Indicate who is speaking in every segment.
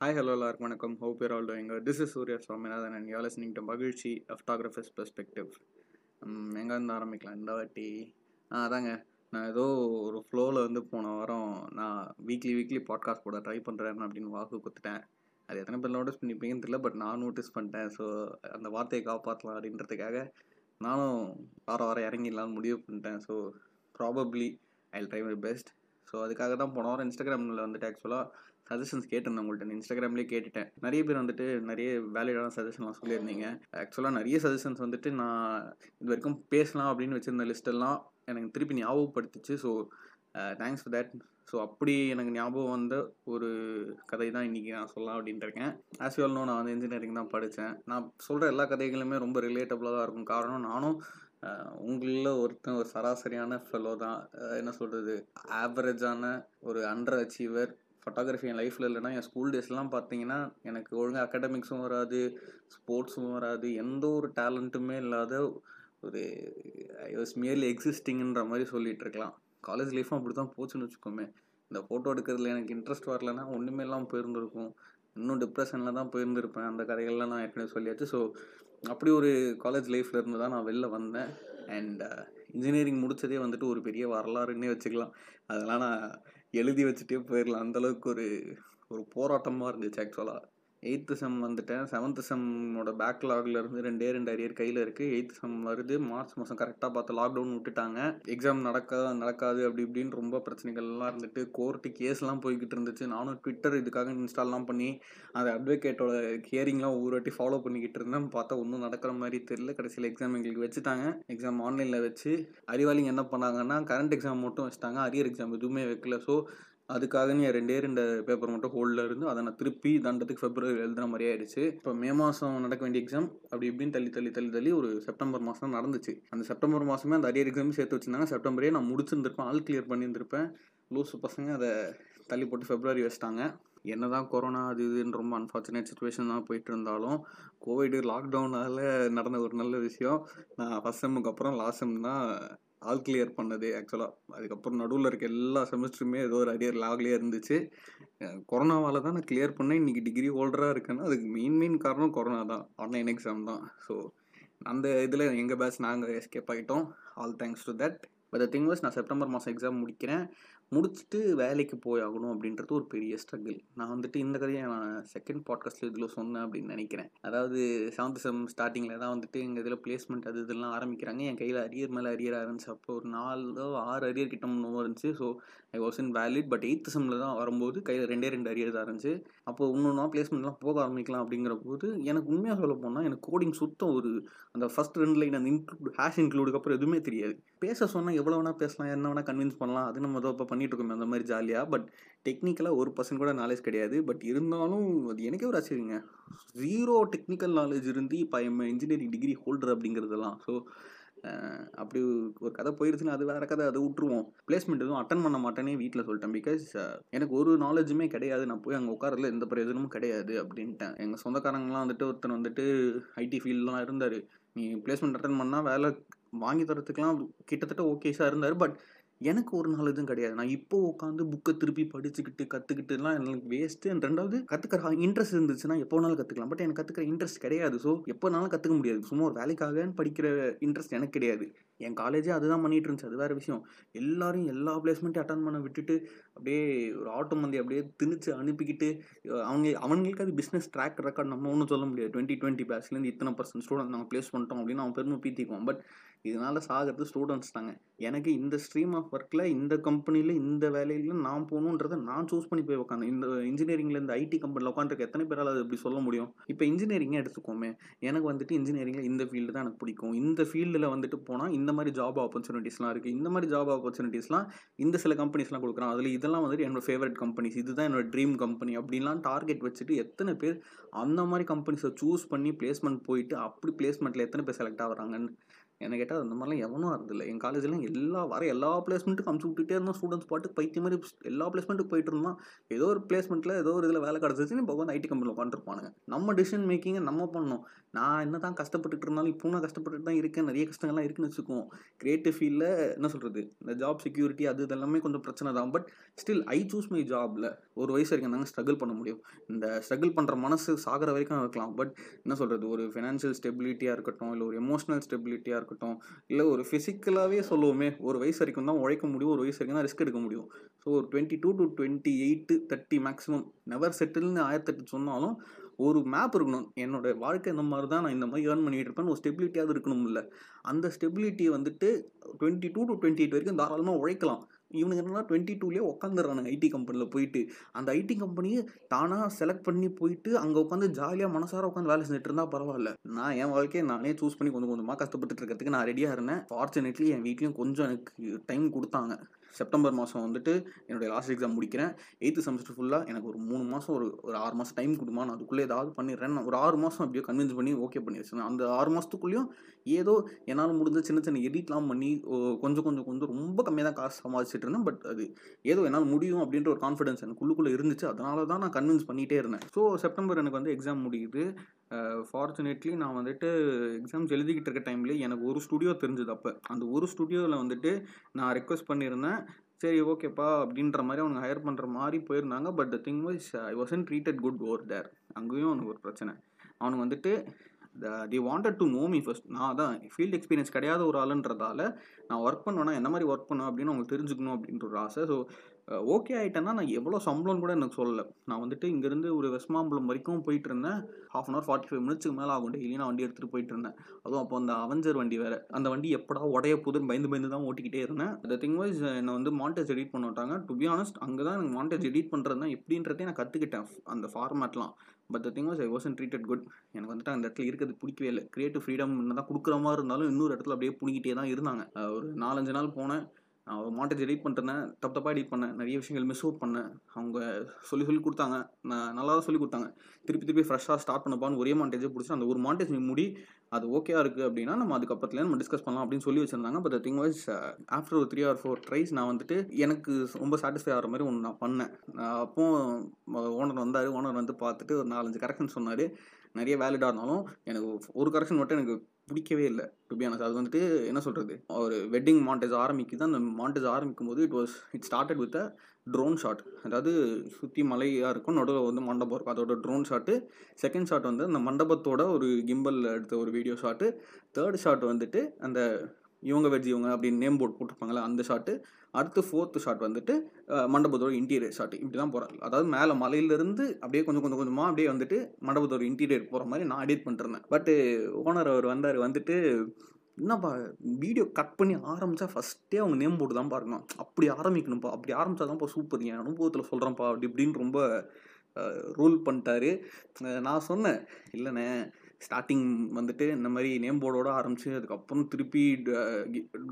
Speaker 1: Hi hello எல்லாருக்கும் வணக்கம். Hope you're all doing this is Surya Swaminathan and you listening to Magizhchi photographers perspective எங்கேருந்து ஆரம்பிக்கலாம்? இந்த வாட்டி. ஆ அதாங்க. நான் ஏதோ ஒரு ஃப்ளோவில் வந்து போன வாரம் நான் வீக்லி வீக்லி பாட்காஸ்ட் போட ட்ரை பண்ணுறேன் அப்படின்னு வாக்கு கொடுத்துட்டேன் அது எத்தனை பேர் நோட்டீஸ் பண்ணிப்பீங்கன்னு தெரியல பட் நான் நோட்டீஸ் பண்ணிட்டேன். ஸோ அந்த வார்த்தையை காப்பாற்றலாம் அப்படின்றதுக்காக நானும் வாரம் வாரம் இறங்கிடலாம்னு முடிவு பண்ணிட்டேன். So probably I try my best so அதுக்காக தான் போன வாரம் இன்ஸ்டாகிராமில் வந்துட்டு ஆக்சுவலாக சஜஷன்ஸ் கேட்டிருந்தேன் உங்கள்கிட்ட இன்ஸ்டாகிராம்லேயே கேட்டுட்டேன். நிறைய பேர் வந்துட்டு நிறைய வேலிடான சஜஷன்லாம் சொல்லியிருந்தீங்க. ஆக்சுவலாக நிறைய சஜஷன்ஸ் வந்துட்டு நான் இது வரைக்கும் பேசலாம் அப்படின்னு வச்சுருந்த லிஸ்ட்டெல்லாம் எனக்கு திருப்பி ஞாபகப்படுத்துச்சு. So thanks for that so அப்படி எனக்கு ஞாபகம் வந்த ஒரு கதை தான் இன்றைக்கி நான் சொல்லலாம் அப்படின்ட்டு இருக்கேன். ஆஸ் யூ நோ நான் வந்து இன்ஜினியரிங் தான் படித்தேன் நான் சொல்கிற எல்லா கதைகளுமே ரொம்ப ரிலேட்டபுளாக தான் இருக்கும். காரணம் நானும் uh, உங்களில் ஒருத்தன் ஒரு சராசரியான ஃபெலோ தான். Uh, என்ன சொல்கிறது ஆவரேஜான ஒரு அண்டர் அச்சீவர் ஃபோட்டோகிராஃபி என் லைஃப்பில் இல்லைனா என் ஸ்கூல் டேஸ்லாம் பார்த்தீங்கன்னா எனக்கு ஒழுங்காக அகாடமிக்ஸும் வராது ஸ்போர்ட்ஸும் வராது எந்த ஒரு டேலண்ட்டுமே இல்லாத ஒரு ஐ வாஸ் மியர்லி எக்ஸிஸ்டிங்கிற மாதிரி சொல்லிகிட்டு இருக்கலாம். காலேஜ் லைஃப்பும் அப்படி தான் போச்சுன்னு வச்சுக்கோமே. இந்த ஃபோட்டோ எடுக்கிறதுல எனக்கு இன்ட்ரெஸ்ட் வரலன்னா ஒன்றுமே இல்லாமல் போயிருந்துருக்கும். இன்னும் டிப்ரெஷனில் தான் போயிருந்துருப்பேன். அந்த கதைகள்லாம் நான் ஏற்கனவே சொல்லியாச்சு. ஸோ அப்படி ஒரு காலேஜ் லைஃப்பில் இருந்து தான் நான் வெளில வந்தேன். அண்ட் இன்ஜினியரிங் முடித்ததே வந்துட்டு ஒரு பெரிய வரலாறுன்னே வச்சுக்கலாம். அதெல்லாம் நான் எழுதி வச்சுட்டே போயிடலாம் அந்தளவுக்கு ஒரு ஒரு போராட்டமாக இருந்துச்சு ஆக்சுவலாக எயித்து செம் வந்துட்டேன். செவன்த்து செம்மோட பேக்லாகில் இருந்து ரெண்டே ரெண்டு அரியர் கையில் இருக்குது எயித்து செம் வருது. மார்ச் மாதம் கரெக்டாக பார்த்து லாக்டவுன் விட்டுட்டாங்க. எக்ஸாம் நடக்காது நடக்காது அப்படி இப்படின்னு ரொம்ப பிரச்சனைகள்லாம் இருந்துட்டு கோர்ட்டு கேஸ்லாம் போய்கிட்டு இருந்துச்சு. நானும் ட்விட்டர் இதுக்காக இன்ஸ்டால்லாம் பண்ணி அந்த அட்வொகேட்டோட ஹியரிங்லாம் ஒவ்வொரு வாட்டி ஃபாலோ பண்ணிக்கிட்டு இருந்தேன். பார்த்தா ஒன்றும் நடக்கிற மாதிரி தெரியல. கடைசியில் எக்ஸாம் எங்களுக்கு வச்சுட்டாங்க. எக்ஸாம் ஆன்லைனில் வச்சு அறிவாளிங்க என்ன பண்ணாங்கன்னா கரண்ட் எக்ஸாம் மட்டும் வச்சுட்டாங்க. அரியர் எக்ஸாம் எதுவுமே வைக்கல. ஸோ அதுக்காக நீ ரெண்டே ரெண்டு பேப்பர் மட்டும் ஹோல்டில் இருந்து அதை நான் திருப்பி தண்டத்துக்கு ஃபெப்ரவரி எழுதுன மாதிரி ஆயிடுச்சு. இப்போ மே மாதம் நடக்க வேண்டிய எக்ஸாம் அப்படி இப்படின்னு தள்ளி தள்ளி தள்ளி தள்ளி ஒரு செப்டம்பர் மாதம் நடந்துச்சு. அந்த செப்டம்பர் மாதமே அந்த அரியர் எக்ஸாம் சேர்த்து வச்சிருந்தாங்க. செப்டம்பரே நான் முடிச்சிருந்திருப்பேன் ஆல் கிளியர் பண்ணியிருந்திருப்பேன். லூசு பசங்க அதை தள்ளி போட்டு ஃபெப்ரவரி வச்சிட்டாங்க. என்ன தான் கொரோனா அது இதுன்னு ரொம்ப அன்ஃபார்ச்சுனேட் சுச்சுவேஷன் தான் போயிட்டு இருந்தாலும் கோவிடு லாக்டவுனால் நடந்த ஒரு நல்ல விஷயம். நான் ஃபஸ்ட் செம்முக்கு அப்புறம் லாஸ்ட் செம் தான் ஆல் கிளியர் பண்ணது. ஆக்சுவலாக அதுக்கப்புறம் நடுவில் இருக்க எல்லா செமஸ்டருமே ஏதோ ஒரு அரியர் லாக்லேயே இருந்துச்சு. கொரோனாவால் தான் நான் கிளியர் பண்ணேன். இன்றைக்கி டிகிரி ஹோல்டராக இருக்கேன்னா அதுக்கு மெயின் மெயின் காரணம் கொரோனா தான். ஆன்லைன் எக்ஸாம் தான். ஸோ அந்த இதில் எங்கள் பேட்ச் நாங்கள் எஸ்கேப் ஆகிட்டோம் all thanks to that but the thing was நான் செப்டம்பர் மாதம் எக்ஸாம் முடிக்கிறேன். முடிச்சுட்டு வேலைக்கு போயாகணும் அப்படின்றது ஒரு பெரிய ஸ்ட்ரகிள் நான் வந்துட்டு இந்த கதையை நான் செகண்ட் பாட்காஸ்ட்டில் இதில் சொன்னேன் அப்படின்னு நினைக்கிறேன். அதாவது செவன்த் செம் ஸ்டார்டிங்கில் தான் வந்துட்டு எங்கள் இதில் பிளேஸ்மெண்ட் அது இதெல்லாம் ஆரம்பிக்கிறாங்க. என் கையில் அரியர் மேலே அரியராக இருந்துச்சு. அப்போ ஒரு நாலு ஆறு அரியர் கிட்ட முன்னோ இருந்துச்சு. So I was invalid but eighth செம்மில் தான் வரும்போது கையில் ரெண்டே ரெண்டு அரியர் தான் இருந்துச்சு. அப்போ இன்னொன்றா பிளேஸ்மெண்ட்லாம் போக ஆரம்பிக்கலாம் அப்படிங்கிற போது எனக்கு உண்மையாக சொல்ல போனால் எனக்கு கோடிங் சுத்தம் ஒரு அந்த ஃபஸ்ட் ரெண்டு லைன் அந்த இன்க்ளூட் ஹேஷ் இன்க்ளூடுக்கு அப்புறம் எதுவுமே தெரியாது. பேச சொன்னால் எவ்வளோ வேணால் பேசலாம் என்ன வேணால் கன்வின்ஸ் பண்ணலாம். அது நம்ம இப்போ பண்ணிட்டு இருக்கோமே அந்த மாதிரி ஜாலியாக பட் டெக்னிக்கலாக ஒரு பர்சன்ட் கூட நாலேஜ் கிடையாது. பட் இருந்தாலும் அது எனக்கே ஒரு ஆச்சரியங்க. ஜீரோ டெக்னிக்கல் நாலேஜ் இருந்து இப்போ எம் இன்ஜினியரிங் டிகிரி ஹோல்டர் அப்படிங்கிறதெல்லாம். ஸோ அப்படி ஒரு கதை போயிருச்சுன்னா அது வேறு கதை. அதை விட்டுருவோம். பிளேஸ்மெண்ட் எதுவும் அட்டன் பண்ண மாட்டேனே வீட்டில் சொல்லிட்டேன். பிகாஸ் எனக்கு ஒரு நாலேஜுமே கிடையாது. நான் போய் அங்கே உட்காரல எந்த பிரயோஜனமும் கிடையாது அப்படின்ட்டேன். எங்கள் சொந்தக்காரங்களாம் வந்துட்டு ஒருத்தன் வந்துட்டு ஐடி ஃபீல்டெலாம் இருந்தார். நீ பிளேஸ்மெண்ட் அட்டன் பண்ணால் வேலை வாங்கி தரத்துக்கெலாம் கிட்டத்தட்ட ஓகேஸாக இருந்தார். பட் எனக்கு ஒரு நாள் இதுவும் கிடையாது. நான் இப்போ உட்காந்து புக்கை திருப்பி படிச்சுக்கிட்டு கற்றுக்கிட்டுலாம் எனக்கு வேஸ்ட்டு அண்ட் ரெண்டாவது கற்றுக்கிற இன்ட்ரெஸ்ட் இருந்துச்சுன்னா எப்போ வேணாலும் கற்றுக்கலாம் பட் எனக்கு கற்றுக்கிற இன்ட்ரெஸ்ட் கிடையாது. ஸோ எப்போனாலும் கற்றுக்க முடியாது. சும்மா ஒரு வேலைக்காக படிக்கிற இன்ட்ரெஸ்ட் எனக்கு கிடையாது. என் காலேஜே அதுதான் பண்ணிகிட்டு இருந்துச்சு. அது வேறு விஷயம். எல்லாரும் எல்லா பிளேஸ்மெண்ட்டையும் அட்டன் பண்ண விட்டுட்டு அப்படியே ஒரு ஆட்டோ மந்தி அப்படியே திணிச்சு அனுப்பிக்கிட்டு அவங்க அவங்களுக்கு அது பிஸ்னஸ் ட்ராக் ரெக்கார்ட் நம்ம ஒன்றும் சொல்ல முடியாது. டுவெண்ட்டி டுவெண்ட்டி பேட்ச்லேருந்து இத்தனை பர்சன்ட் ஸ்டூடெண்ட் நாங்கள் ப்ளேஸ் பண்ணிட்டோம் அப்படின்னு அவன் பெருமை பீத்திக்குவோம் பட் இதனால் சாகிறது ஸ்டூடெண்ட்ஸ் தாங்க. எனக்கு இந்த ஸ்ட்ரீம் ஆஃப் ஒர்க்கில் இந்த கம்பெனியில் இந்த வேலையில் நான் போகணுன்றதை நான் சூஸ் பண்ணி போய் உட்காந்து இந்த இன்ஜினியரிங்கில் இந்த ஐடி கம்பெனியில் உட்காந்துருக்க எத்தனை பேரால் அது எப்படி சொல்ல முடியும்? இப்போ இன்ஜினியரிங்கே எடுத்துக்கோமே. எனக்கு வந்துட்டு இன்ஜினியரிங்கில் இந்த ஃபீல்டு தான் எனக்கு பிடிக்கும். இந்த ஃபீல்டில் வந்துட்டு போனால் இந்த மாதிரி ஜாப் ஆப்பர்ச்சுனிட்டிஸ்லாம் இருக்குது இந்த மாதிரி ஜாப் ஆப்பர்ச்சுனிட்டிஸ்லாம் இந்த சில கம்பெனிஸ்லாம் கொடுக்குறான். அதில் இதெல்லாம் வந்துட்டு என்னோட ஃபேவரட் கம்பெனிஸ் இதுதான் என்னோட ட்ரீம் கம்பெனி அப்படின்லாம் டார்கெட் வச்சுட்டு எத்தனை பேர் அந்த மாதிரி கம்பெனிஸை சூஸ் பண்ணி பிளேஸ்மெண்ட் போயிட்டு அப்படி பிளேஸ்மெண்ட்டில் எத்தனை பேர் செலக்ட் ஆகிறாங்கன்னு. என்ன கேட்டால் அந்த மாதிரிலாம் எவனும் இருந்தில்ல என் காலேஜ்லாம் எல்லா வர எல்லா பிளேஸ்மெண்ட்டுக்கும் அமுச்சு விட்டுட்டே இருந்தான். ஸ்டூடெண்ட்ஸ் பாட்டுக்கு பைத்திய மாதிரி எல்லா பிளேஸ்மெண்ட்டுக்கு போயிட்டு இருந்தான். ஏதோ ஒரு பிளேஸ்மெண்ட்டில் ஏதோ ஒரு இதில் வேலை கிடச்சிச்சுன்னு இப்போ வந்து ஐடி கம்பெனியில் உட்காந்துருப்பானுங்க நம்ம டிசிஷன் மேக்கிங்கை நம்ம பண்ணோம் நான் என்ன தான் கஷ்டப்பட்டுட்டு இருந்தாலும் இப்போ நான் கஷ்டப்பட்டுட்டு தான் இருக்கேன் நிறைய கஷ்டங்கள்லாம் இருக்குன்னு வச்சுக்கோம் கிரியேட்டிவ் ஃபீல்டில் என்ன சொல்கிறது இந்த ஜாப் செக்யூரிட்டி அது இதெல்லாமே கொஞ்சம் பிரச்சனை தான். But still I choose my ஜாபில் ஒரு வயசு வரைக்கும் தாங்க ஸ்ட்ரகிள் பண்ண முடியும். இந்த ஸ்ட்ரகிள் பண்ணுற மனசு சாகிற வரைக்கும் இருக்கலாம். பட் என்ன சொல்கிறது ஒரு ஃபினான்ஷியல் ஸ்டெபிலிட்டியாக இருக்கட்டும் இல்லை ஒரு எமோஷனல் ஸ்டெபிலிட்டியாக இருக்கட்டும் இல்லை ஒரு ஃபிசிக்கலாகவே சொல்லுவோமே ஒரு வயசு வரைக்கும் தான் உழைக்க முடியும் ஒரு வயசு வரைக்கும் தான் ரிஸ்க் எடுக்க முடியும். ஸோ ஒரு twenty two to twenty eight thirty maximum never செட்டில்னு ஆயிரத்தெட்டு சொன்னாலும் ஒரு மேப் இருக்கணும். என்னோட வாழ்க்கை இந்த மாதிரி தான் நான் இந்த மாதிரி ஏர்ன் பண்ணிட்டு இருப்பேன் ஒரு ஸ்டெபிலிட்டியாவது இருக்கணும் இல்லை அந்த ஸ்டெபிலிட்டியை வந்துட்டு twenty two to twenty eight வரைக்கும் தாராளமாக உழைக்கலாம். இவனுக்கு என்னன்னா டுவெண்ட்டி டூலேயே உட்காந்துடுறானுங்க ஐடி கம்பெனியில் போயிட்டு. அந்த ஐடி கம்பெனியை தானாக செலக்ட் பண்ணி போயிட்டு அங்கே உட்காந்து ஜாலியாக மனசார உட்காந்து வேலை செஞ்சுட்டு இருந்தால் பரவாயில்ல. நான் என் வாழ்க்கையை நானே சூஸ் பண்ணி கொஞ்சம் கொஞ்சமாக கஷ்டப்பட்டுட்டு இருக்கிறதுக்கு நான் ரெடியாக இருந்தேன். ஃபார்ச்சுனேட்லி என் வீட்லேயும் கொஞ்சம் எனக்கு டைம் கொடுத்தாங்க. செப்டம்பர் மாதம் வந்துட்டு என்னுடைய லாஸ்ட் எக்ஸாம் முடிக்கிறேன். எயித்து செமஸ்டர் ஃபுல்லாக எனக்கு ஒரு மூணு மாதம் ஒரு ஒரு ஆறு மாதம் டைம் கொடுமா நான் அதுக்குள்ளே ஏதாவது பண்ணிடுறேன் நான் ஒரு ஆறு மாதம் அப்படியே கன்வின்ஸ் பண்ணி ஓகே பண்ணிடுச்சு அந்த ஆறு மாதத்துக்குள்ளேயும் ஏதோ என்னால் முடிஞ்ச சின்ன சின்ன எடிட்லாம் பண்ணி கொஞ்சம் கொஞ்சம் கொஞ்சம் ரொம்ப கம்மியாக தான் காசு சமாளிச்சுட்டு இருந்தேன். பட் அது ஏதோ என்னால் முடியும் அப்படின்ற ஒரு கான்ஃபிடன்ஸ் எனக்கு உள்ளுக்குள்ளே இருந்துச்சு. அதனால தான் நான் கன்வின்ஸ் பண்ணிகிட்டே இருந்தேன். ஸோ செப்டம்பர் எனக்கு வந்து எக்ஸாம் முடியுது. ஃபார்ச்சுனேட்லி நான் வந்துட்டு எக்ஸாம்ஸ் எழுதிக்கிட்டு இருக்க டைம்லேயே எனக்கு ஒரு ஸ்டுடியோ தெரிஞ்சது அப்போ. அந்த ஒரு ஸ்டுடியோவில் வந்துட்டு நான் ரெக்வஸ்ட் பண்ணியிருந்தேன். சரி ஓகேப்பா அப்படின்ற மாதிரி அவங்க ஹையர் பண்ணுற மாதிரி போயிருந்தாங்க. But the thing was I wasn't treated good or there அங்கேயும் அவனுக்கு ஒரு பிரச்சனை. அவனுக்கு வந்துட்டு the wanted to know me first நான் தான் ஃபீல்டு எக்ஸ்பீரியன்ஸ் கிடையாத ஒரு ஆளுன்றதால நான் ஒர்க் பண்ணுவேன்னா என்ன மாதிரி ஒர்க் பண்ணுவேன் அப்படின்னு அவங்க தெரிஞ்சுக்கணும் அப்படின்ற ஒரு ஆசை. ஸோ ஓகே ஆகிட்டேன்னா நான் எவ்வளோ சம்பளம்னு கூட எனக்கு சொல்லலை. நான் வந்துட்டு இங்கேருந்து ஒரு வெஸ்மாம்பலம் வரைக்கும் போயிட்டு இருந்தேன். Half an hour forty five மினிட்ஸ்க்கு மேலே ஆகும் டெய்லி நான் வண்டி எடுத்துகிட்டு போயிட்டு இருந்தேன். அதுவும் அப்போ அந்த அவஞ்சர் வண்டி வேறு. அந்த வண்டி எப்படா உடைய போதுன்னு பயந்து பயந்து தான் ஓட்டிக்கிட்டே இருந்தேன். த திங் வைஸ் என்னை வந்து மாண்டேஜ் எடிட் பண்ண விட்டாங்க. டு பி ஆனஸ்ட் அங்கே தான் எனக்கு மாண்டேஜ் எடிட் பண்ணுறது தான் எப்படின்றதே நான் கற்றுக்கிட்டேன் அந்த ஃபார்மேட்லாம் but the thing was I wasn't treated good எனக்கு வந்துட்டு அந்த இடத்துல இருக்கிறது பிடிக்கவே இல்லை. கிரியேட்டிவ் ஃப்ரீடம் என்ன தான் கொடுக்குற மாதிரி இருந்தாலும் இன்னொரு இடத்துல அப்படியே பிடிக்கிட்டே தான் இருந்தாங்க. ஒரு நாலஞ்சு நாள் போனேன். நான் மாண்டேஜ் எடிட் பண்ணிட்டேன் தப்பு தப்பாக எடிட் பண்ணேன் நிறைய விஷயங்கள் மிஸ் அவுட் பண்ணேன். அவங்க சொல்லி சொல்லி கொடுத்தாங்க. நான் நல்லா தான் சொல்லி கொடுத்தாங்க. திருப்பி திருப்பி ஃப்ரெஷ்ஷாக ஸ்டார்ட் பண்ணப்பான்னு ஒரே மாண்டேஜே பிடிச்சி அந்த ஒரு மாண்டேஜ் நீ முடி அது ஓகேயா இருக்குது அப்படின்னா நம்ம அதுக்கப்புறத்துல நம்ம டிஸ்கஸ் பண்ணலாம் அப்படின்னு சொல்லி வச்சிருந்தாங்க. பட் திங் வைஸ் ஆஃப்டர் ஒரு த்ரீ ஆர் ஃபோர் ட்ரைஸ் நான் வந்துட்டு எனக்கு ரொம்ப சாட்டிஸ்ஃபை ஆகிற மாதிரி ஒன்று நான் பண்ணேன். அப்போ ஓனர் வந்தார். ஓனர் வந்து பார்த்துட்டு ஒரு நாலஞ்சு கரெக்ஷன் சொன்னார். நிறைய வேலிடாக இருந்தாலும் எனக்கு ஒரு கரெக்ஷன் மட்டும் எனக்கு பிடிக்கவே இல்லை டுபியானஸ் அது வந்துட்டு என்ன சொல்கிறது ஒரு வெட்டிங் மாண்டேஜ் ஆரம்பிக்குது. அந்த மாண்டேஜ் ஆரம்பிக்கும் போது it was it started with a drone shot அதாவது சுற்றி மலையாக இருக்கும் நடுவில் வந்து மண்டபம் இருக்கும். அதோட ட்ரோன் ஷாட்டு செகண்ட் ஷாட் வந்து அந்த மண்டபத்தோட ஒரு கிம்பல் எடுத்த ஒரு வீடியோ ஷாட்டு தேர்ட் ஷாட் வந்துட்டு அந்த இவங்க வெட்ஜ் இவங்க அப்படின்னு நேம் போர்ட் போட்டிருப்பாங்களே அந்த ஷாட்டு அடுத்து ஃபோர்த்து ஷாட் வந்துட்டு மண்டபத்தோட இன்டீரியர் ஷாட் இப்படி தான் போகிறாங்க அதாவது மேலே மலையிலேருந்து அப்படியே கொஞ்சம் கொஞ்சம் கொஞ்சமாக அப்படியே வந்துட்டு மண்டபத்தோட இன்டீரியர் போகிற மாதிரி நான் எடிட் பண்ணிருந்தேன் பட்டு ஓனர் அவர் வந்தார் வந்துட்டு என்னப்பா வீடியோ கட் பண்ணி ஆரம்பித்தா ஃபஸ்ட்டே அவங்க நேம் போட்டு தான் பாருங்க அப்படி ஆரம்பிக்கணும்ப்பா. அப்படி ஆரம்பித்தா தான்ப்பா சூப்பர் என் அனுபவத்தில் சொல்கிறேன்ப்பா அப்படி இப்படின்னு ரொம்ப ரூல் பண்ணிட்டாரு. நான் சொன்னேன் இல்லைண்ணே ஸ்டார்டிங் வந்துட்டு இந்த மாதிரி நேம் போர்டோட ஆரம்பிச்சு அதுக்கப்புறம் திருப்பி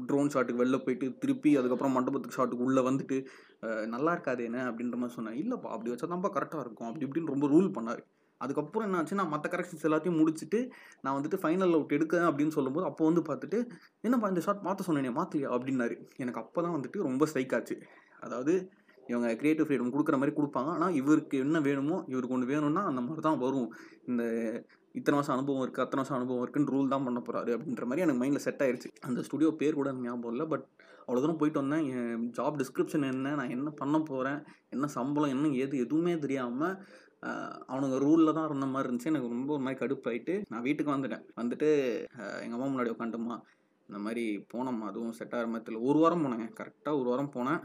Speaker 1: ட்ரோன் ஷாட்டுக்கு வெளில போயிட்டு திருப்பி அதுக்கப்புறம் மண்டபத்துக்கு ஷாட்டுக்கு உள்ளே வந்துட்டு நல்லா இருக்காது என்ன அப்படின்ற மாதிரி சொன்னேன் இல்லைப்பா அப்படி வச்சா தான்ப்பா கரெக்டாக இருக்கும். அப்படி இப்படின்னு ரொம்ப ரூல் பண்ணார். அதுக்கப்புறம் என்ன ஆச்சு நான் மற்ற கரெக்ஷன்ஸ் எல்லாத்தையும் முடிச்சுட்டு நான் வந்துட்டு ஃபைனல் அவுட் எடுக்கிறேன் அப்படின்னு சொல்லும்போது அப்போ வந்து பார்த்துட்டு என்னப்பா இந்த ஷாட் மாற்ற சொன்னேனே மாற்றலையா அப்படின்னாரு. எனக்கு அப்போ தான் வந்துட்டு ரொம்ப ஸ்ட்ரைக் ஆச்சு. அதாவது இவங்க க்ரியேட்டிவ் ஃப்ரீடம் கொடுக்குற மாதிரி கொடுப்பாங்க. ஆனால் இவருக்கு என்ன வேணுமோ இவருக்கு ஒன்று வேணும்னா அந்த மாதிரி தான் வரும். இந்த இத்தனை வருஷம் அனுபவம் இருக்குது அத்தனை வருஷம் அனுபவம் இருக்குன்னு ரூல் தான் பண்ண போகிறாரு அப்படின்ற மாதிரி எனக்கு மைண்டில் செட் ஆயிடுச்சு அந்த ஸ்டுடியோ பேர் கூட ஞாபகம் இல்லை பட் அவ்வளோ தூரம் போயிட்டு வந்தேன். என் ஜாப் டிஸ்கிரிப்ஷன் என்ன நான் என்ன பண்ண போகிறேன் என்ன சம்பளம் என்ன ஏது எதுவுமே தெரியாமல் அவனுங்க ரூலில் தான் இருந்த மாதிரி இருந்துச்சு. எனக்கு ரொம்ப ஒரு மாதிரி கடுப்பாயிட்டு நான் வீட்டுக்கு வந்துட்டேன். வந்துட்டு எங்கள் அம்மா முன்னாடி உட்காந்துமா இந்த மாதிரி போனோம்மா அதுவும் செட் ஆகிற மாதிரி ஒரு வாரம் போனேங்க கரெக்டாக ஒரு வாரம் போனேன்.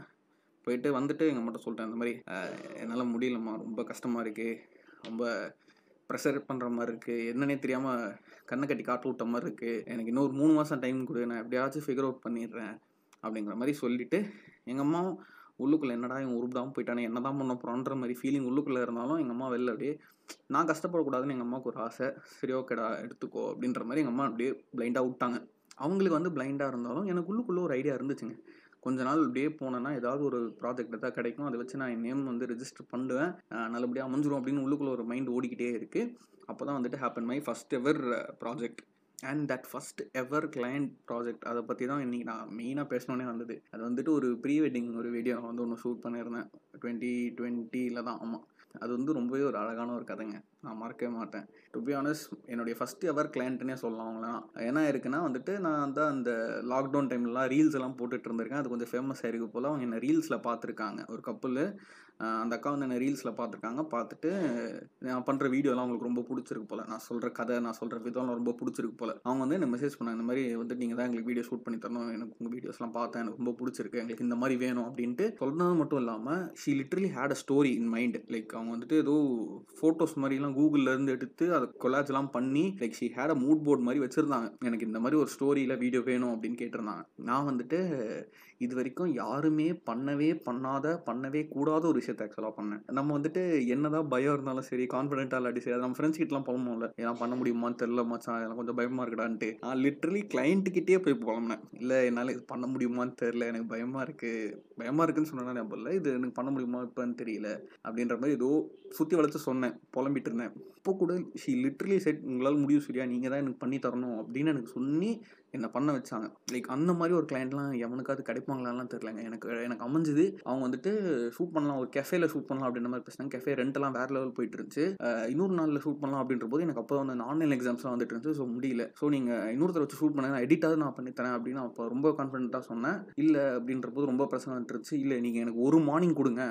Speaker 1: போயிட்டு வந்துட்டு எங்கள் மட்டும் சொல்லிட்டேன் இந்த மாதிரி என்னால் முடியலம்மா ரொம்ப கஷ்டமாக இருக்குது ரொம்ப ப்ரெஷர் பண்ணுற மாதிரி இருக்குது என்னன்னே தெரியாமல் கண்ணை கட்டி காட்டு விட்ட மாதிரி இருக்குது எனக்கு இன்னொரு மூணு மாதம் டைம் கொடு. நான் எப்படியாச்சும் ஃபிகர் அவுட் பண்ணிடுறேன் அப்படிங்கிற மாதிரி சொல்லிவிட்டு எங்கள் அம்மாவும் உள்ளுக்குள்ளே என்னடா இவன் உருப்பிடாமல் போயிட்டானே என்ன தான் பண்ண போகிறான்ற மாதிரி ஃபீலிங் உள்ளுக்குள்ளே இருந்தாலும் எங்கள் அம்மா வெளில அப்படியே நான் கஷ்டப்படக்கூடாதுன்னு எங்கள் அம்மாவுக்கு ஒரு ஆசை. சரி ஓகேடா எடுத்துக்கோ அப்படின்ற மாதிரி எங்கள் அம்மா அப்படியே பிளைண்டாக விட்டாங்க. அவங்களுக்கு வந்து பிளைண்டாக இருந்தாலும் எனக்கு உள்ளுக்குள்ளே ஒரு ஐடியா இருந்துச்சுங்க. கொஞ்ச நாள் அப்படியே போனேன்னா ஏதாவது ஒரு ப்ராஜெக்ட் தான் கிடைக்கும். அதை வச்சு நான் என் நேம் வந்து ரெஜிஸ்டர் பண்ணுவேன். நல்லபடியாக அமைஞ்சிரும் அப்படின்னு உள்ளுக்குள்ளே ஒரு மைண்ட் ஓடிக்கிட்டே இருக்குது அப்போ தான் வந்துட்டு happen my first ever project and that first ever client project அதை பற்றி தான் இன்றைக்கி நான் மெயினாக பேசணுன்னே வந்தது. அது வந்துட்டு ஒரு ப்ரீ வெட்டிங் ஒரு வீடியோ நான் வந்து ஒன்று ஷூட் பண்ணியிருந்தேன். டுவெண்ட்டி டுவெண்ட்டியில் தான். ஆமாம் அது வந்து ரொம்பவே ஒரு அழகான ஒரு கதைங்க. நான் மறக்கவே மாட்டேன். டு பி ஆனஸ்ட் என்னுடைய ஃபஸ்ட் எவர் கிளைண்ட்டுனே சொல்லலாம் அவங்களாம் என்ன இருக்குன்னா வந்துட்டு நான் தான் அந்த லாக்டவுன் டைம்லலாம் ரீல்ஸ் எல்லாம் போட்டுட்டு இருந்திருக்கேன். அது கொஞ்சம் ஃபேமஸ் ஆயிருக்கு போல். அவங்க என்ன ரீல்ஸில் பார்த்துருக்காங்க. ஒரு கப்புள் அந்த அக்கா வந்து என்ன ரீல்ஸில் பார்த்துருக்காங்க. பார்த்துட்டு நான் பண்ணுற வீடியோலாம் அவங்களுக்கு ரொம்ப பிடிச்சிருக்கு போல். நான் சொல்கிற கதை நான் சொல்கிற விதம்லாம் ரொம்ப பிடிச்சிருக்கு போல். அவங்க வந்து என்ன மெசேஜ் பண்ணாங்க இந்த மாதிரி வந்து நீங்கள் தான் எங்களுக்கு வீடியோ ஷூட் பண்ணி தரணும். எனக்கு உங்கள் வீடியோஸ்லாம் பார்த்தேன். எனக்கு ரொம்ப பிடிச்சிருக்கு. எங்களுக்கு இந்த மாதிரி வேணும் அப்படின்ட்டு சொன்னது மட்டும் இல்லாமல் she literally had a story in mind like அவங்க வந்துட்டு ஏதோ ஃபோட்டோஸ் மாதிரிலாம் கூகுள்லேருந்து எடுத்து அதை கொலாஜ்லாம் பண்ணி like she had a mood board மாதிரி வச்சுருந்தாங்க. எனக்கு இந்த மாதிரி ஒரு ஸ்டோரியில் வீடியோ வேணும் அப்படின்னு கேட்டிருந்தாங்க. நான் வந்துட்டு இது வரைக்கும் யாருமே பண்ணவே பண்ணாத பண்ணவே கூடாத ஒரு விஷயம் விஷயத்தை ஆக்சுவலாக பண்ணேன். நம்ம வந்துட்டு என்னதான் பயம் இருந்தாலும் சரி கான்ஃபிடென்ட்டாக இல்லாட்டி சரி நம்ம ஃப்ரெண்ட்ஸ் கிட்டலாம் இல்லை ஏன்னா பண்ண முடியுமான்னு தெரியல மச்சான் எனக்கு கொஞ்சம் பயமாக இருக்குடான்ட்டு. நான் லிட்ரலி கிளைண்ட்டுக்கிட்டே போய் புலம்புனேன். இல்லை என்னால் இது பண்ண முடியுமான்னு தெரில எனக்கு பயமாக இருக்குது பயமாக இருக்குன்னு சொன்னால் ஞாபகம் இல்லை. இது எனக்கு பண்ண முடியுமா இப்போன்னு தெரியல. அப்படின்ற மாதிரி ஏதோ சுற்றி வளர்த்து சொன்னேன் புலம்பிட்டு இருந்தேன். இப்போ கூட ஷீ லிட்ரலி செட் உங்களால் முடியும் சரியா நீங்கள் தான் எனக்கு பண்ணி தரணும். அப்படின்னு எனக்கு சொல்லி என்னை பண்ண வச்சாங்க. லைக் அந்த மாதிரி ஒரு கிளைண்ட்லாம் எவனுக்காவது கிடைப்பாங்களான்லாம் தெரிலங்க எனக்கு எனக்கு அமைஞ்சது. அவங்க வந்துட்டு ஷூட் பண்ணலாம். ஒரு கெஃபேல ஷூட் பண்ணலாம் அப்படின்ற மாதிரி பேசினாங்க. கெஃபே ரெண்டெல்லாம் வேறு லெவல் போயிட்டு இருந்துச்சு. இன்னொரு நாளில் ஷூட் பண்ணலாம் அப்படின்ற போது எனக்கு அப்போ வந்து ஆன்லைன் எக்ஸாம்ஸ்லாம் வந்துட்டு இருந்துச்சு. ஸோ முடியல. ஸோ நீங்கள் இன்னொருத்தர் வச்சு ஷூட் பண்ண நான் எடிட்டாவது நான் பண்ணித்தரேன் அப்படின்னு அப்போ ரொம்ப கான்ஃபிடென்ட்டாக சொன்னேன். இல்லை அப்படின்ற போது ரொம்ப பிரச்சனை இருந்துச்சு. இல்லை நீங்கள் எனக்கு ஒரு மார்னிங் கொடுங்க.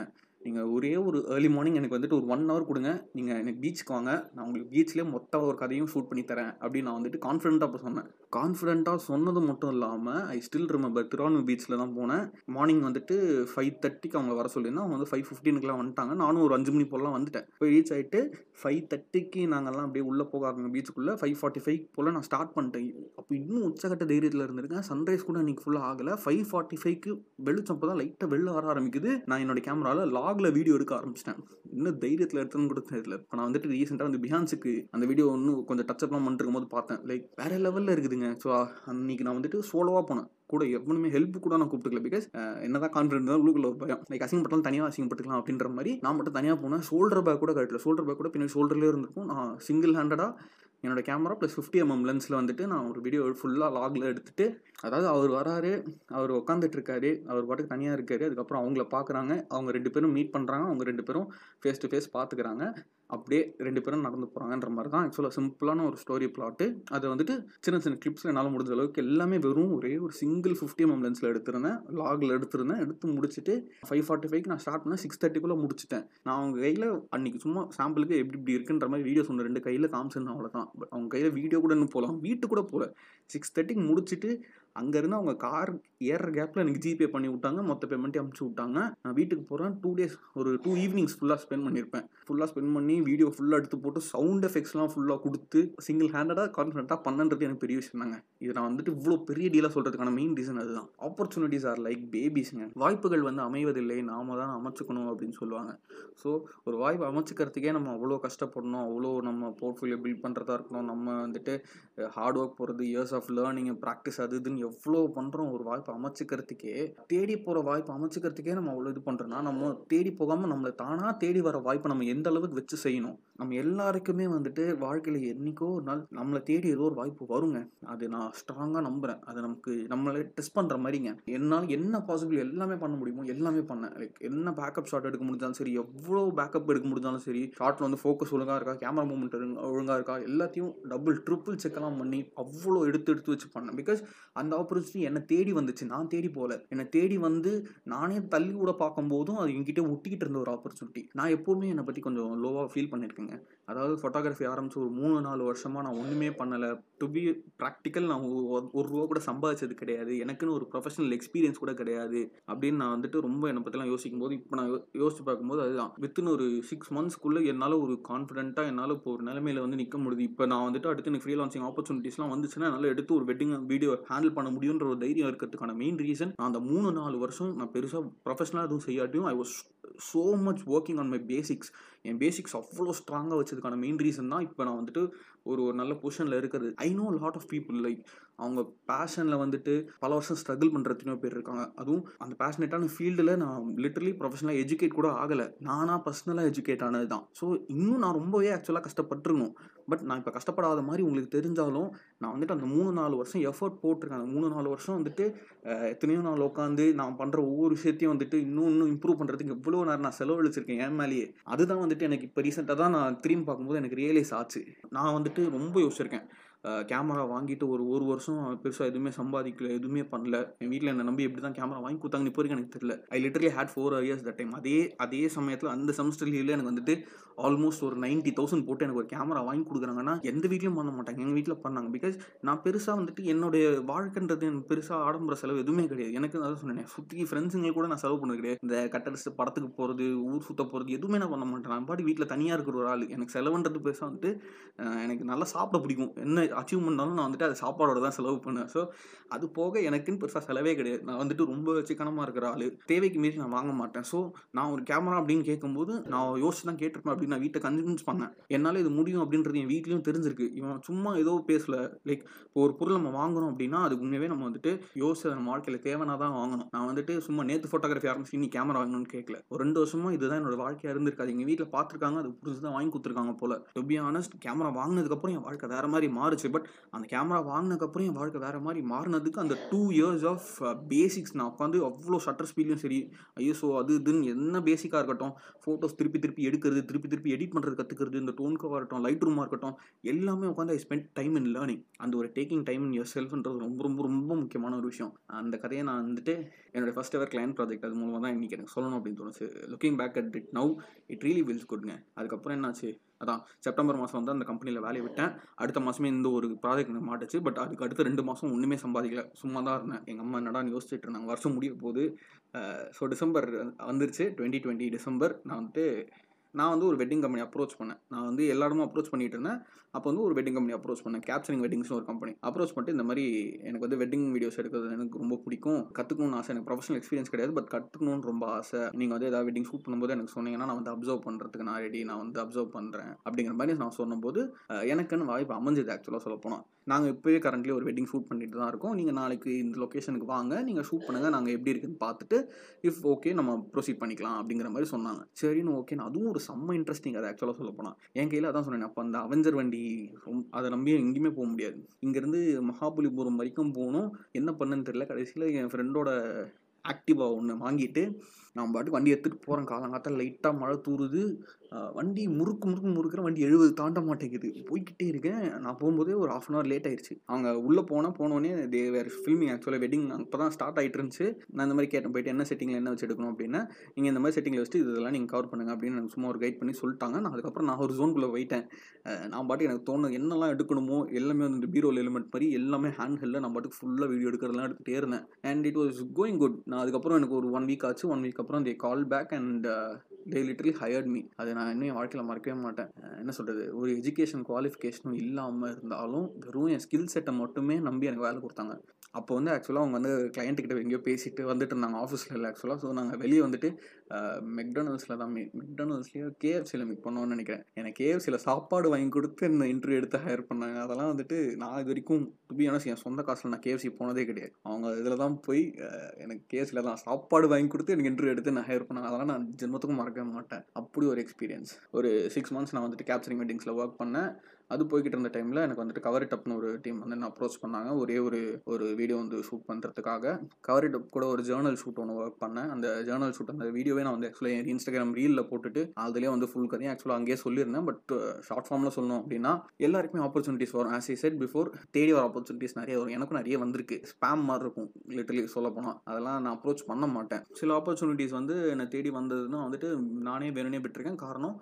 Speaker 1: நீங்கள் ஒரே ஒரு ஏர்லி மார்னிங் எனக்கு வந்துட்டு ஒரு ஒன் ஹவர் கொடுங்க. நீங்கள் எனக்கு பீச்சுக்கு வாங்க. நான் உங்களுக்கு பீச்லேயே மொத்த ஒரு கதையும் ஷூட் பண்ணி தரேன் அப்படின்னு நான் வந்துட்டு கான்ஃபிடென்ட்டாக அப்போ சொன்னேன். கான்ஃபிடென்ட்டாக சொன்னது மட்டும் இல்லாமல் ஐ ஸ்டில் ரிமெம்பர் திருவானூர் பீச்சில் தான் போனேன். மார்னிங் வந்துட்டு ஃபைவ் தேர்ட்டிக்கு அவங்க வர சொல்லியிருந்தேன். அவங்க வந்து ஃபைவ் ஃபிஃப்டீனுக்குலாம் வந்துட்டாங்க. நானும் ஒரு அஞ்சு மணி போலலாம் வந்துட்டேன். போய் ரீச் ஆகிட்டு ஃபைவ் தேர்ட்டிக்கு நாங்கள்லாம் அப்படியே உள்ளே போக ஆரம்பிங்க பீச்சுக்குள்ளே ஃபைவ் ஃபார்ட்டி ஃபைவ் போல் நான் ஸ்டார்ட் பண்ணிட்டேன். அப்போ இன்னும் உச்சக்கட்ட தைரியத்தில் இருந்திருக்கேன். சன்ரைஸ் கூட இன்றைக்கி ஃபுல்லாக ஆகலை. ஃபைவ் ஃபார்ட்டி ஃபைவ்க்கு வெளிச்சம் அப்போ தான் லைட்டாக வெளில வர ஆரம்பிக்குது. நான் என்னோட கேமராவில் லா வ்ளாகில் வீடியோ எடுக்க ஆரம்பிச்சிட்டேன். இன்னும் தைரியத்தில் எடுத்தேன்னு கூட தெரியல. இப்போ நான் வந்துட்டு ரீசெண்டாக வந்து பிஹான்ஸுக்கு அந்த வீடியோ இன்னும் கொஞ்சம் டச்சப்லாம் பண்ணிருக்கும் போது பார்த்தேன். லைக் வேறு லெவலில் இருக்குதுங்க. ஸோ அன்னைக்கு நான் வந்துட்டு சோலோவாக போனேன். கூட எப்பவுமே ஹெல்ப் கூட நான் கூப்பிட்டுக்கல பிகாஸ் என்னதான் கான்ஃபிடென்ட் தான் உள்ளுக்குள்ள ஒரு பயம். லைக் அசிங்கப்பட்டாலும் தனியாக அசிங்கப்பட்டுக்கலாம் அப்படின்ற மாதிரி நான் மட்டும் தனியாக போனேன். ஷோல்டர் பேக் கூட கட்டல ஷோல்டர் பேக் கூட பின்னாடி ஷோல்டர்லேயே இருந்திருக்கும். நான் சிங்கிள் ஹேண்டடாக என்னோட கேமரா ப்ளஸ் ஃபிஃப்டி எம்எம் லென்ஸில் வந்துட்டு நான் ஒரு வீடியோ ஃபுல்லாக லாகில் எடுத்துகிட்டு அதாவது அவர் வராரு அவர் உட்காந்துட்ருக்காரு அவர் பாட்டுக்கு தனியாக இருக்காரு அதுக்கப்புறம் அவங்கள பார்க்குறாங்க அவங்க ரெண்டு பேரும் மீட் பண்ணுறாங்க அவங்க ரெண்டு பேரும் ஃபேஸ் டு ஃபேஸ் பார்த்துக்கிறாங்க அப்படியே ரெண்டு பேரும் நடந்து போகிறாங்கன்ற மாதிரி தான் ஆக்சுவலாக சிம்பிளான ஒரு ஸ்டோரி பிளாட்டு அதை வந்துட்டு சின்ன சின்ன கிளிப்ஸில் என்னால் முடிஞ்ச அளவுக்கு எல்லாமே வெறும் ஒரே ஒரு சிங்கிள் ஃபிஃப்டி எம்எம் லென்ஸில் எடுத்திருந்தேன். லாகில் எடுத்திருந்தேன். எடுத்து முடிச்சுட்டு ஃபைவ் ஃபார்ட்டி ஃபைவ்க்கு நான் ஸ்டார்ட் பண்ணேன் சிக்ஸ் தேர்ட்டிக்குள்ளே முடிச்சிட்டேன். நான் அவங்க கையில் அன்றைக்கி சும்மா சாம்பிளுக்கு எப்படி இப்படி இருக்குன்ற மாதிரி வீடியோஸ் ஒன்று ரெண்டு கையில் காமிச்சிருந்தேன் அவ்வளோதான் பட் அவங்க கையில் வீடியோ கூட இன்னும் போகலாம் வீட்டு கூட போகல சிக்ஸ் தேர்ட்டிக்கு முடிச்சுட்டு அங்கேருந்து அவங்க கார் ஏற கேப்பில் எனக்கு ஜிபே பண்ணி விட்டாங்க. மொத்த பேமெண்ட்டையும் அமுச்சு விட்டாங்க. நான் வீட்டுக்கு போகிறேன் டூ டேஸ் ஒரு டூ ஈவினிங்ஸ் ஃபுல்லாக ஸ்பெண்ட் பண்ணியிருப்பேன். ஃபுல்லாக ஸ்பெண்ட் பண்ணி வீடியோ ஃபுல்லாக எடுத்து போட்டு சவுண்ட் எஃபெக்ட்ஸ்லாம் ஃபுல்லாக கொடுத்து சிங்கிள் ஹேண்டடாக கான்ஃபிடண்ட்டாக பண்ணன்றது எனக்கு பெரிய விஷயம் தாங்க இது நான் வந்துட்டு இவ்வளோ பெரிய டீலாக சொல்கிறதுக்கான மெயின் ரீசன் அதுதான். ஆப்பர்ச்சுனிட்டிஸ் ஆர் லைக் பேபிஸ்ங்க வாய்ப்புகள் வந்து அமைவதில்லை நாம தான் அமைச்சுக்கணும் அப்படின்னு சொல்லுவாங்க. ஸோ ஒரு வாய்ப்பு அமைச்சுக்கிறதுக்கே நம்ம அவ்வளோ கஷ்டப்படணும் அவ்வளோ நம்ம போர்ட்ஃபோலியோ பில்ட் பண்ணுறதா இருக்கணும் நம்ம வந்துட்டு ஹார்ட் ஒர்க் போகிறது இயர்ஸ் ஆஃப் லேர்னிங் ப்ராக்டிஸ் அது இதுன்னு எவ்வளோ பண்ணுறோம் ஒரு வாய்ப்பு அமைச்சுக்கிறதுக்கே தேடி போகிற வாய்ப்பு அமைச்சுக்கிறதுக்கே நம்ம அவ்வளோ இது பண்ணுறோம்னா நம்ம தேடி போகாமல் நம்மளை தானாக தேடி வர வாய்ப்பை நம்ம எந்த அளவுக்கு வச்சு செய்யணும்? நம்ம எல்லாருக்குமே வந்துட்டு வாழ்க்கையில் என்றைக்கோ ஒரு நாள் நம்மளை தேடி ஏதோ ஒரு வாய்ப்பு வருங்க. அது நான் ஸ்ட்ராங்காக நம்புகிறேன் அது நமக்கு நம்மளே டெஸ்ட் பண்ணுற மாதிரிங்க. என்னால் என்ன பாசிபிள் எல்லாமே பண்ண முடியுமோ எல்லாமே பண்ணேன். லைக் என்ன பேக்கப் ஷாட் எடுக்க முடிஞ்சாலும் சரி எவ்வளோ பேக்கப் எடுக்க முடிஞ்சாலும் சரி ஷாட்டில் வந்து ஃபோக்கஸ் ஒழுங்காக இருக்கா கேமரா மூமெண்ட் ஒழுங்காக இருக்கா எல்லாத்தையும் டபுள் ட்ரிபிள் செக்கெல்லாம் பண்ணி அவ்வளோ எடுத்து எடுத்து வச்சு பண்ணேன். பிகாஸ் அந்த ஆப்பர்ச்சுனிட்டி என்னை தேடி வந்துச்சு. நான் தேடி போகல. என்னை தேடி வந்து நானே தள்ளி கூட பார்க்கும்போதும் அது என்கிட்ட ஒட்டிக்கிட்டு இருந்த ஒரு ஆப்பர்ச்சுனிட்டி நான் எப்போவுமே என்னை பற்றி கொஞ்சம் லோவாக ஃபீல் பண்ணியிருக்கேங்க. அதாவது ஃபோட்டோகிராஃபி ஆரம்பித்து ஒரு மூணு நாலு வருஷமாக நான் ஒன்றுமே பண்ணலை. டு பி ப்ராக்டிக்கல் நான் ஒரு ரூபா கூட சம்பாதிச்சது கிடையாது. எனக்குன்னு ஒரு ப்ரொஃபஷனல் எக்ஸ்பீரியன்ஸ் கூட கிடையாது. அப்படின்னு நான் வந்துட்டு ரொம்ப என்னை பற்றிலாம் யோசிக்கும் போது இப்போ நான் யோசிச்சு பார்க்கும்போது அதுதான். வித்தின் ஒரு சிக்ஸ் மந்த்ஸ்க்குள்ளே என்னால் ஒரு கான்ஃபிடென்ட்டாக என்னால் இப்போ ஒரு நிலைமையில வந்து நிற்க முடியுது. இப்போ நான் வந்துட்டு அடுத்து எனக்கு ஃப்ரீ ஆப்பர்ச்சுனிட்டிஸ்லாம் வந்துச்சுன்னா என்னால் எடுத்து ஒரு வெட்டிங் வீடியோ ஹேண்டில் பண்ண முடியுன்ற ஒரு தைரியம் இருக்கிறதுக்கான மெயின் ரீசன் நான் அந்த மூணு நாலு வருஷம் நான் பெருசாக ப்ரொஃபஷனலாக எதுவும் செய்யாட்டியும் I was so much working on my basics N basics அவ்வளோ ஸ்ட்ராங்காக வச்சதுக்கான மெயின் ரீசன் தான் இப்போ நான் வந்துட்டு ஒரு ஒரு நல்ல பொசிஷனில் இருக்கிறது. I know lot of people like அவங்க பேஷனில் வந்துட்டு பல வருஷம் ஸ்ட்ரகிள் பண்ணுற எத்தனையோ பேர் இருக்காங்க. அதுவும் அந்த பேஷனேட்டான ஃபீல்டில் நான் லிட்டரலி ப்ரொஃபஷனலாக எஜுகேட் கூட ஆகலை. நானாக பர்சனலாக எஜுகேட் ஆனது தான். ஸோ இன்னும் நான் ரொம்பவே ஆக்சுவலாக கஷ்டப்பட்டுருக்கணும். பட் நான் இப்போ கஷ்டப்படாத மாதிரி உங்களுக்கு தெரிஞ்சாலும் நான் வந்துட்டு அந்த மூணு நாலு வருஷம் எஃபர்ட் போட்டிருக்கேன். அந்த மூணு நாலு வருஷம் வந்துட்டு எத்தனையோ நாள் உட்காந்து நான் பண்ணுற ஒவ்வொரு விஷயத்தையும் வந்துட்டு இன்னும் இன்னும் இம்ப்ரூவ் பண்ணுறதுக்கு எவ்வளோ நேரம் நான் செலவழிச்சிருக்கேன் என் மேலேயே. அதுதான் வந்துட்டு எனக்கு இப்போ ரீசெண்டாக தான் நான் திரும்பி பார்க்கும்போது எனக்கு ரியலைஸ் ஆச்சு. நான் வந்துட்டு ரொம்ப யோசிச்சிருக்கேன். கேமரா வாங்கிட்டு ஒரு ஒரு வருஷம் பெருசாக எதுவுமே சம்பாதிக்கல எதுவுமே பண்ணல. என் வீட்டில் என்னை நம்பி எப்படி தான் கேமரா வாங்கி கொடுத்தாங்கன்னு இப்போ வரைக்கும் எனக்கு தெரியல. I literally had four years that time அதே அதே சமயத்தில் அந்த செமஸ்டர் லீவில் எனக்கு வந்துட்டு ஆல்மோஸ்ட் ஒரு நைன்ட்டி தௌசண்ட் போட்டு எனக்கு ஒரு கேமரா வாங்கி கொடுக்குறாங்கன்னா எந்த வீட்லையும் பண்ண மாட்டாங்க. எங்கள் வீட்டில் பண்ணாங்க. பிகாஸ் நான் பெருசாக வந்துட்டு என்னுடைய வாழ்க்கைன்றது எனக்கு பெருசாக ஆடம்பர செலவு எதுவுமே கிடையாது. எனக்கு அதான் சொன்னேன் சுற்றி ஃப்ரெண்ட்ஸுங்களுக்கு கூட நான் செலவு பண்ணது கிடையாது. இந்த கட்டடிச்சு படத்துக்கு போகிறது ஊர் சுத்த போகிறது எதுவுமே நான் பண்ண மாட்டேன். நான் பாட்டி வீட்டில் தனியாக இருக்கிற ஒரு ஆள். எனக்கு செலவுன்றது பெருசாக வந்துட்டு எனக்கு நல்லா சாப்பிட பிடிக்கும். என்ன அச்சீவ் பண்ணாலும் நான் வந்துட்டு அது சாப்பாடோட தான் செலவு பண்ணேன். ஸோ அது போக எனக்குன்னு பெருசாக செலவே கிடையாது. நான் வந்துட்டு ரொம்ப சிக்கனமாக இருக்கிற ஆள். தேவைக்கு மீறி நான் வாங்க மாட்டேன். ஸோ நான் ஒரு கேமரா அப்படின்னு கேட்கும்போது நான் யோசிச்சு தான் கேட்டிருப்பேன். அப்படின்னு நான் வீட்டை கன்வின்ஸ் பண்ணேன். என்னால் இது முடியும் அப்படின்றது என் வீட்லேயும் தெரிஞ்சிருக்கு. இவன் சும்மா ஏதோ பேசல. லைக் இப்போ ஒரு பொருள் நம்ம வாங்குறோம் அப்படின்னா அது உண்மையாகவே நம்ம வந்துட்டு யோசிச்சு நம்ம வாழ்க்கையில் தேவைனா தான் வாங்கணும். நான் வந்துட்டு சும்மா நேற்று ஃபோட்டோகிராஃபி ஆரம்பிச்சு இன்னி கேமரா வாங்கணும்னு கேட்கல ஒரு ரெண்டு வருஷமா இதுதான் என்னோட வாழ்க்கையாக இருந்திருக்காது எங்கள் வீட்டில் பார்த்துருக்காங்க அது புதுசு தான் வாங்கி கொடுத்துருக்காங்க போல. டு பி ஆனஸ்ட் கேமரா வாங்கினதுக்கப்புறம் என் வாழ்க்கை வேறு மாதிரி மாறுச்சு. பட் அந்த கேமரா வாங்கினதுக்கப்புறம் என் வாழ்க்கை வேற மாதிரி மாறினதுக்கு அந்த டூ இயர்ஸ் ஆஃப் பேசிக்ஸ் நான் உட்காந்து அவ்வளோ ஷட்டர் ஸ்பீட்லையும் சரி ஐயோ ஸோ அது இதுன்னு என்ன பேசிக்காக இருக்கட்டும் ஃபோட்டோஸ் திருப்பி திருப்பி எடுக்கிறது திருப்பி திருப்பி எடிட் பண்ணுறது கற்றுக்கிறது இந்த டோன்காக இருக்கட்டும் லைட் ரூமாக இருக்கட்டும் எல்லாமே உட்காந்து I spend time in learning அந்த ஒரு டேக்கிங் டைம் இன் யர் செல்ஃப்ன்றது ரொம்ப ரொம்ப ரொம்ப முக்கியமான ஒரு விஷயம். அந்த கதையை நான் வந்துட்டு என்னோடய ஃபஸ்ட் எவர் கிளைண்ட் ப்ராஜெக்ட் அது மூலமாக தான் இன்றைக்கி எனக்கு சொல்லணும் அப்படின்னு தோணுச்சு. Looking back at it now it really feels குட்ங்க அதுக்கப்புறம் என்னாச்சு? அதான் செப்டம்பர் மாதம் வந்து அந்த கம்பெனியில் வேலையை விட்டேன். அடுத்த மாதமே இந்த ஒரு ப்ராஜெக்ட் எனக்கு மாட்டுச்சு. பட் அதுக்கு அடுத்த ரெண்டு மாதம் ஒன்றுமே சம்பாதிக்கல. சும்மா தான் இருந்தேன். எங்கள் அம்மா என்னடா யோசிச்சுட்டு இருந்தாங்க. வருஷம் முடிய போகுது. ஸோ டிசம்பர் வந்துருச்சு. டுவெண்ட்டி டுவெண்ட்டி டிசம்பர் நான் வந்துட்டு நான் வந்து ஒரு வெட்டிங் கம்பெனி அப்ரோச் பண்ணேன். நான் வந்து எல்லா இடமும் அப்ரோச் பண்ணிட்டு இருந்தேன். அப்போ வந்து ஒரு வெட்டிங் கம்பெனி அப்ரோச் பண்ணேன். கேப்சரிங் வெட்டிங்ஸ்னு ஒரு கம்பெனி அப்ரோச் பண்ணிட்டு இந்த மாதிரி எனக்கு வந்து வெட்டிங் வீடியோஸ் எடுக்கிறது எனக்கு ரொம்ப பிடிக்கும். கற்றுக்கணும்னு ஆசை. எனக்கு ப்ரொஃபஷனல் எக்ஸ்பீரியன்ஸ் கிடையாது. பட் கற்றுக்கணும்னு ரொம்ப ஆசை. நீங்கள் வந்து ஏதாவது வெட்டிங் ஷூட் பண்ணும்போது எனக்கு சொன்னீங்கன்னா நான் வந்து அப்சர்வ் பண்ணுறதுக்கு நான் ரெடி நான் வந்து அப்சர்வ் பண்ணுறேன் அப்படிங்கிற மாதிரி நான் சொன்னபோது எனக்குன்னு வாய்ப்பு அமைஞ்சது ஆக்சுவலாக சொல்ல போனால் நாங்கள் இப்போவே கரண்ட்லி ஒரு வெட்டிங் ஷூட் பண்ணிட்டு தான் இருக்கோம். நீங்கள் நாளைக்கு இந்த லொக்கேஷனுக்கு வாங்க. நீங்கள் ஷூட் பண்ணுங்கள் நாங்கள் எப்படி இருக்குன்னு பார்த்துட்டு இஃப் ஓகே நம்ம ப்ரொசீட் பண்ணிக்கலாம் அப்படிங்கிற மாதிரி சொன்னாங்க. சரின்னு ஓகே அதுவும் ஒரு செம்ம இன்ட்ரெஸ்டிங் அது ஆக்சுவலாக சொல்ல போனால் என் கையில் அதான் சொன்னேன் அப்போ அந்த அவெஞ்சர் வண்டி அதை நம்பி எங்கேயுமே போக முடியாது. இங்கேருந்து மகாபலிபுரம் வரைக்கும் போகணும். என்ன பண்ணுன்னு தெரியல. கடைசியில் என் ஃப்ரெண்டோட ஆக்டிவா ஒன்று வாங்கிட்டு நான் பாட்டுக்கு வண்டி எடுத்துகிட்டு போகிறேன் காலங்காத்தால் லைட்டாக மழை தூறுது வண்டி முறுக்கு முறுக்கு முறுக்கிற வண்டி எழுபது தாண்ட மாட்டேங்குது. போய்கிட்டே இருக்கேன். நான் போகும்போதே ஒரு ஆஃப் அன் ஹவர் லேட் ஆயிடுச்சு அவங்க உள்ளே போனால் போனோடனே தே வேறு ஃபில்மிங் ஆக்சுவலாக வெட்டிங் அப்போ தான் ஸ்டார்ட் ஆகிட்டு இருந்துச்சு. நான் இந்த மாதிரி கேட்டேன். போயிட்டு என்ன செட்டிங்கில் என்ன வச்சு எடுக்கணும் அப்படின்னா நீங்கள் இந்த மாதிரி செட்டிங்கில் வச்சுட்டு இதெல்லாம் நீங்கள் கவர் பண்ணுங்க அப்படின்னு எனக்கு சும்மா ஒரு கைட் பண்ணி சொல்லிட்டாங்க. நான் அதுக்கப்புறம் நான் ஒரு ஜோனுக்குள்ளே போயிட்டேன். நான் பாட்டுக்கு எனக்கு தோணும் என்னெல்லாம் எடுக்கணுமோ எல்லாமே வந்து பீரோல் எலிமெண்ட் மாதிரி எல்லாமே ஹேண்ட் ஹெல்டில் நான் பாட்டுக்கு ஃபுல்லாக வீடியோ எடுக்கிறதெல்லாம் எடுத்துகிட்டே இருந்தேன். And it was going good நான் அதுக்கப்புறம் எனக்கு ஒரு ஒன் வீக் ஆச்சு. ஒன் வீக் அப்புறம் they call back and they literally hired me அதை நான் இன்னும் என் வாழ்க்கையில் மறக்கவே மாட்டேன். என்ன சொல்கிறது ஒரு எஜுகேஷன் குவாலிஃபிகேஷனும் இல்லாமல் இருந்தாலும் வெறும் என் ஸ்கில் செட்டை மட்டுமே நம்பி எனக்கு வேலை கொடுத்தாங்க. அப்போ வந்து ஆக்சுவலாக அவங்க வந்து client எங்கேயோ பேசிட்டு வந்துட்டு இருந்தாங்க. ஆஃபீஸில் இல்லை ஆக்சுவலாக ஸோ நாங்கள் வெளியே வந்துட்டு மெக்டானல்ஸில் தான் மீட் மெக்டானல்ஸ்லேயோ கேஎஃப்சியில் மீட் பண்ணோன்னு நினைக்கிறேன். எனக்கு கேஎஃப்சியில் சாப்பாடு வாங்கி கொடுத்து இந்த இன்டர்வியூ எடுத்து ஹையர் பண்ணாங்க. அதெல்லாம் வந்துட்டு நான் இது வரைக்கும் டு என் சொந்த காசில் நான் கேஎஃப்சி போனதே கிடையாது. அவங்க இதில் தான் போய் எனக்கு கேஎஃப்சியில் தான் சாப்பாடு வாங்கி கொடுத்து எனக்கு இன்டர்வியூ எடுத்து நான் ஹையர் பண்ணாங்க அதெல்லாம் நான் ஜென்மத்துக்கும் மறக்கவே மாட்டேன். அப்படி ஒரு எக்ஸ்பீரியன்ஸ் ஒரு சிக்ஸ் மந்த்ஸ் நான் வந்துட்டு கேப்சரிங் வெட்டிங்ஸில் ஒர்க் பண்ணேன். அது போய்கிட்டு இருந்த டைமில் எனக்கு வந்துட்டு கவர் இட் அப்னு ஒரு டீம் வந்து என்ன அப்ரோச் பண்ணாங்க. ஒரே ஒரு ஒரு வீடியோ வந்து ஷூட் பண்ணுறதுக்காக கவர் இட் அப் கூட ஒரு ஜேர்னல் ஷூட் ஒன்று ஒர்க் பண்ணேன். அந்த ஜேர்னல் ஷூட் அந்த வீடியோவே நான் வந்து ஆக்சுவலாக என் இன்ஸ்டாகிராம் ரீலில் போட்டுட்டு அதுலேயே வந்து ஃபுல் கதையும் ஆக்சுவலாக அங்கேயே சொல்லியிருந்தேன். பட் ஷார்ட் ஃபார்மில் சொல்லணும் அப்படின்னா எல்லாருக்குமே ஆப்பர்ச்சுனிட்டிஸ் வரும். ஆஸ் ஐ செட் பிஃபோர் தேடி வர ஆப்பர்ச்சுனிட்டிஸ் நிறைய வரும். எனக்கும் நிறைய வந்திருக்கு. ஸ்பேம் மாதிரி இருக்கும் லிட்டலி சொல்ல போனால் அதெல்லாம் நான் அப்ரோச் பண்ண மாட்டேன். சில ஆப்பர்ச்சுனிட்டிஸ் வந்து என்னை தேடி வந்ததுன்னா வந்துட்டு நானே வேணுனே விட்டுருக்கேன். காரணம்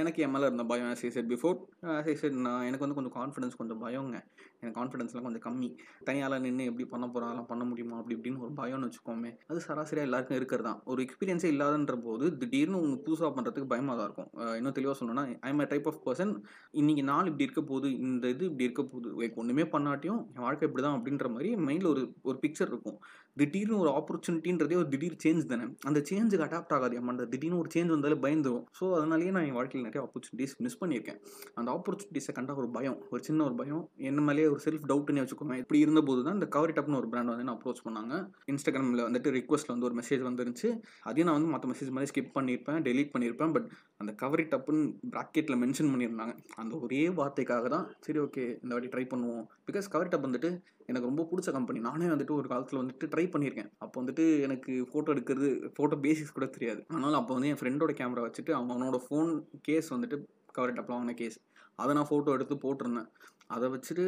Speaker 1: எனக்கு என் மேலே இருந்த பயம் as I said before as I said நான் எனக்கு வந்து கொஞ்சம் கான்ஃபிடன்ஸ் கொஞ்சம் பயங்க. எனக்கு கான்ஃபிடன்ஸ்லாம் கொஞ்சம் கம்மி. தனியால் நின்று எப்படி பண்ண போகிறோம் அதெல்லாம் பண்ண முடியுமா அப்படி இப்படின்னு ஒரு பயம்னு வச்சுக்கோமே அது சராசரியாக எல்லாருக்கும் இருக்கிறது தான் ஒரு எக்ஸ்பீரியன்ஸே இல்லாதன்ற போது திடீர்னு உங்களுக்கு புதுசாக பண்ணுறதுக்கு பயமாக தான் இருக்கும். இன்னும் தெளிவாக சொல்லணும்னா I am type of person இன்றைக்கி நாள் இப்படி இருக்க போகுது இந்த இது இப்படி இருக்க போகுது லைக் ஒன்றுமே பண்ணாட்டியும் என் வாழ்க்கை இப்படி தான் அப்படின்ற மாதிரி மைண்டில் ஒரு ஒரு பிக்சர் இருக்கும். திடீர்னு ஒரு ஆப்பர்ச்சுனிட்டின்றதே ஒரு திடீர் சேஞ்ச் தானே. அந்த சேஞ்சுக்கு அடாப்ட் ஆகாது. அந்த திடீர்னு ஒரு சேஞ்ச் வந்தாலே பயந்துரும். ஸோ அதனாலேயே நான் என் வாழ்க்கையில் நிறைய ஆப்பர்ச்சுனிட்டிஸ் மிஸ் பண்ணியிருக்கேன். அந்த ஆப்பர்ச்சுனிட்டிஸை கண்டா ஒரு பயம். ஒரு சின்ன ஒரு பயம். என்ன மேலேயே ஒரு செல்ஃப் டவுட்னே வச்சுக்கோங்க. இப்படி இருந்தபோது தான் இந்த கவரி டப்னு ஒரு பிராண்ட் வந்து நான் அப்ரோச் பண்ணாங்க. இன்ஸ்டாகிராமில் வந்துட்டு ரிக்வஸ்ட்டில் வந்து ஒரு மெசேஜ் வந்துருந்துச்சு. அதையும் நான் வந்து மற்ற மெசேஜ் மாதிரி ஸ்கிப் பண்ணியிருப்பேன் டெலீட் பண்ணியிருப்பேன். பட் அந்த கவரி டப்புன்னு ப்ராக்கெட்டில் மென்ஷன் பண்ணியிருந்தாங்க. அந்த ஒரே வார்த்தைக்காக தான் சரி ஓகே இந்த வாட்டி ட்ரை பண்ணுவோம். பிகாஸ் கவரி டப் வந்துட்டு எனக்கு ரொம்ப பிடிச்ச கம்பெனி நானே வந்துட்டு ஒரு காலத்தில் வந்துட்டு ட்ரை பண்ணியிருக்கேன். அப்போ வந்துட்டு எனக்கு ஃபோட்டோ எடுக்கிறது ஃபோட்டோ பேசிக்ஸ் கூட தெரியாது. அதனால் அப்போ வந்து என் ஃப்ரெண்டோட கேமரா வச்சுட்டு அவனோட ஃபோன் கேஸ் வந்துட்டு கவரி டப்பில் வாங்கின கேஸ் அதை நான் ஃபோட்டோ எடுத்து போட்டிருந்தேன். அதை வச்சுட்டு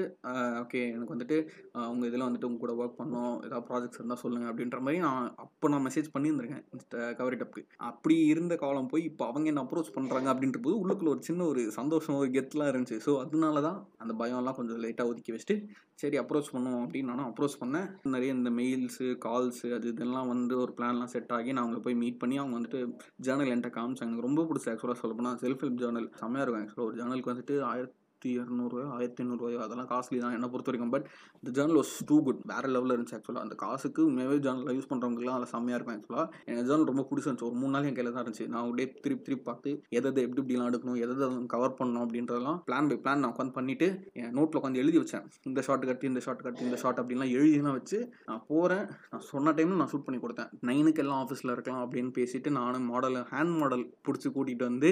Speaker 1: ஓகே எனக்கு வந்துட்டு அவங்க இதில் வந்துட்டு உங்க கூட ஒர்க் பண்ணோம் ஏதாவது ப்ராஜெக்ட்ஸ் இருந்தால் சொல்லுங்கள் அப்படின்ற மாதிரி நான் அப்போ நான் மெசேஜ் பண்ணியிருந்திருக்கேன் இந்த கவரி டப்புக்கு அப்படி இருந்த காலம் போய் இப்போ அவங்க என்ன அப்ரோச் பண்ணுறாங்க அப்படின்ற போது உள்ளுக்குள்ள ஒரு சின்ன ஒரு சந்தோஷம் ஒரு கெத்லாம் இருந்துச்சு. ஸோ அதனால தான் அந்த பயம்லாம் கொஞ்சம் லேட்டாக ஒதுக்கி வச்சுட்டு சரி அப்ரோச் பண்ணுவோம் அப்படின்னு நானும் அப்ரோச் பண்ணேன். நிறைய இந்த மெயில்ஸு கால்ஸு அது இதெல்லாம் வந்து ஒரு பிளான்லாம் செட் ஆகி நான் அவங்களை போய் மீட் பண்ணி அவங்க வந்துட்டு ஜேர்னல் என்கிட்ட காமிச்சாங்க. எனக்கு ரொம்ப பிடிச்ச ஆக்சுவலாக சொல்லப்போனால் செல்ஃப் ஹெல்ப் ஜேர்னல் செம்மையாக இருக்கும் ஆக்சுவலாக ஒரு ஜேர்னலுக்கு வந்துட்டு ஆயிரத்தி இரநூறுவாயோ ஆயிரத்தி ஐநூறுவாயோ அதெல்லாம் காஸ்ட்லி தான் என்ன பொறுத்த வரைக்கும் பட் இந்த ஜேர்னல் வாஸ் டூ குட் வேறு லெவலில் இருந்துச்சு ஆக்சுவலாக அந்த காசுக்கு மேவே ஜேர்னலில் யூஸ் பண்ணுறவங்கலாம் அதில் செம்மையாக இருக்கும் ஆக்சுவலாக எனக்கு ஜேர்னல் ரொம்ப பிடிச்சிருந்துச்சு. ஒரு மூணு நாள் என் கையில் தான் இருந்துச்சு. நான் அப்படியே திருப்பி திருப்பி பார்த்து எதை எதை எப்படி இப்படிலாம் எடுக்கணும் எதை எதை கவர் பண்ணணும் அப்படின்றதெல்லாம் பிளான் பை பிளான் நான் உட்காந்து பண்ணிவிட்டு என் நோட்டில் உட்காந்து எழுதி வச்சேன். இந்த ஷார்ட் கட்டி இந்த ஷார்ட் கட்டி இந்த ஷார்ட் அப்படின்லாம் எழுதிலாம் வச்சு நான் போகிறேன் நான் சொன்ன டைமில் நான் ஷூட் பண்ணி கொடுத்தேன். நைனுக்கு எல்லாம் ஆஃபீஸில் இருக்கலாம் அப்படின்னு பேசிட்டு நானும் மாடல் ஹேண்ட் மாடல் பிடிச்சி கூட்டிகிட்டு வந்து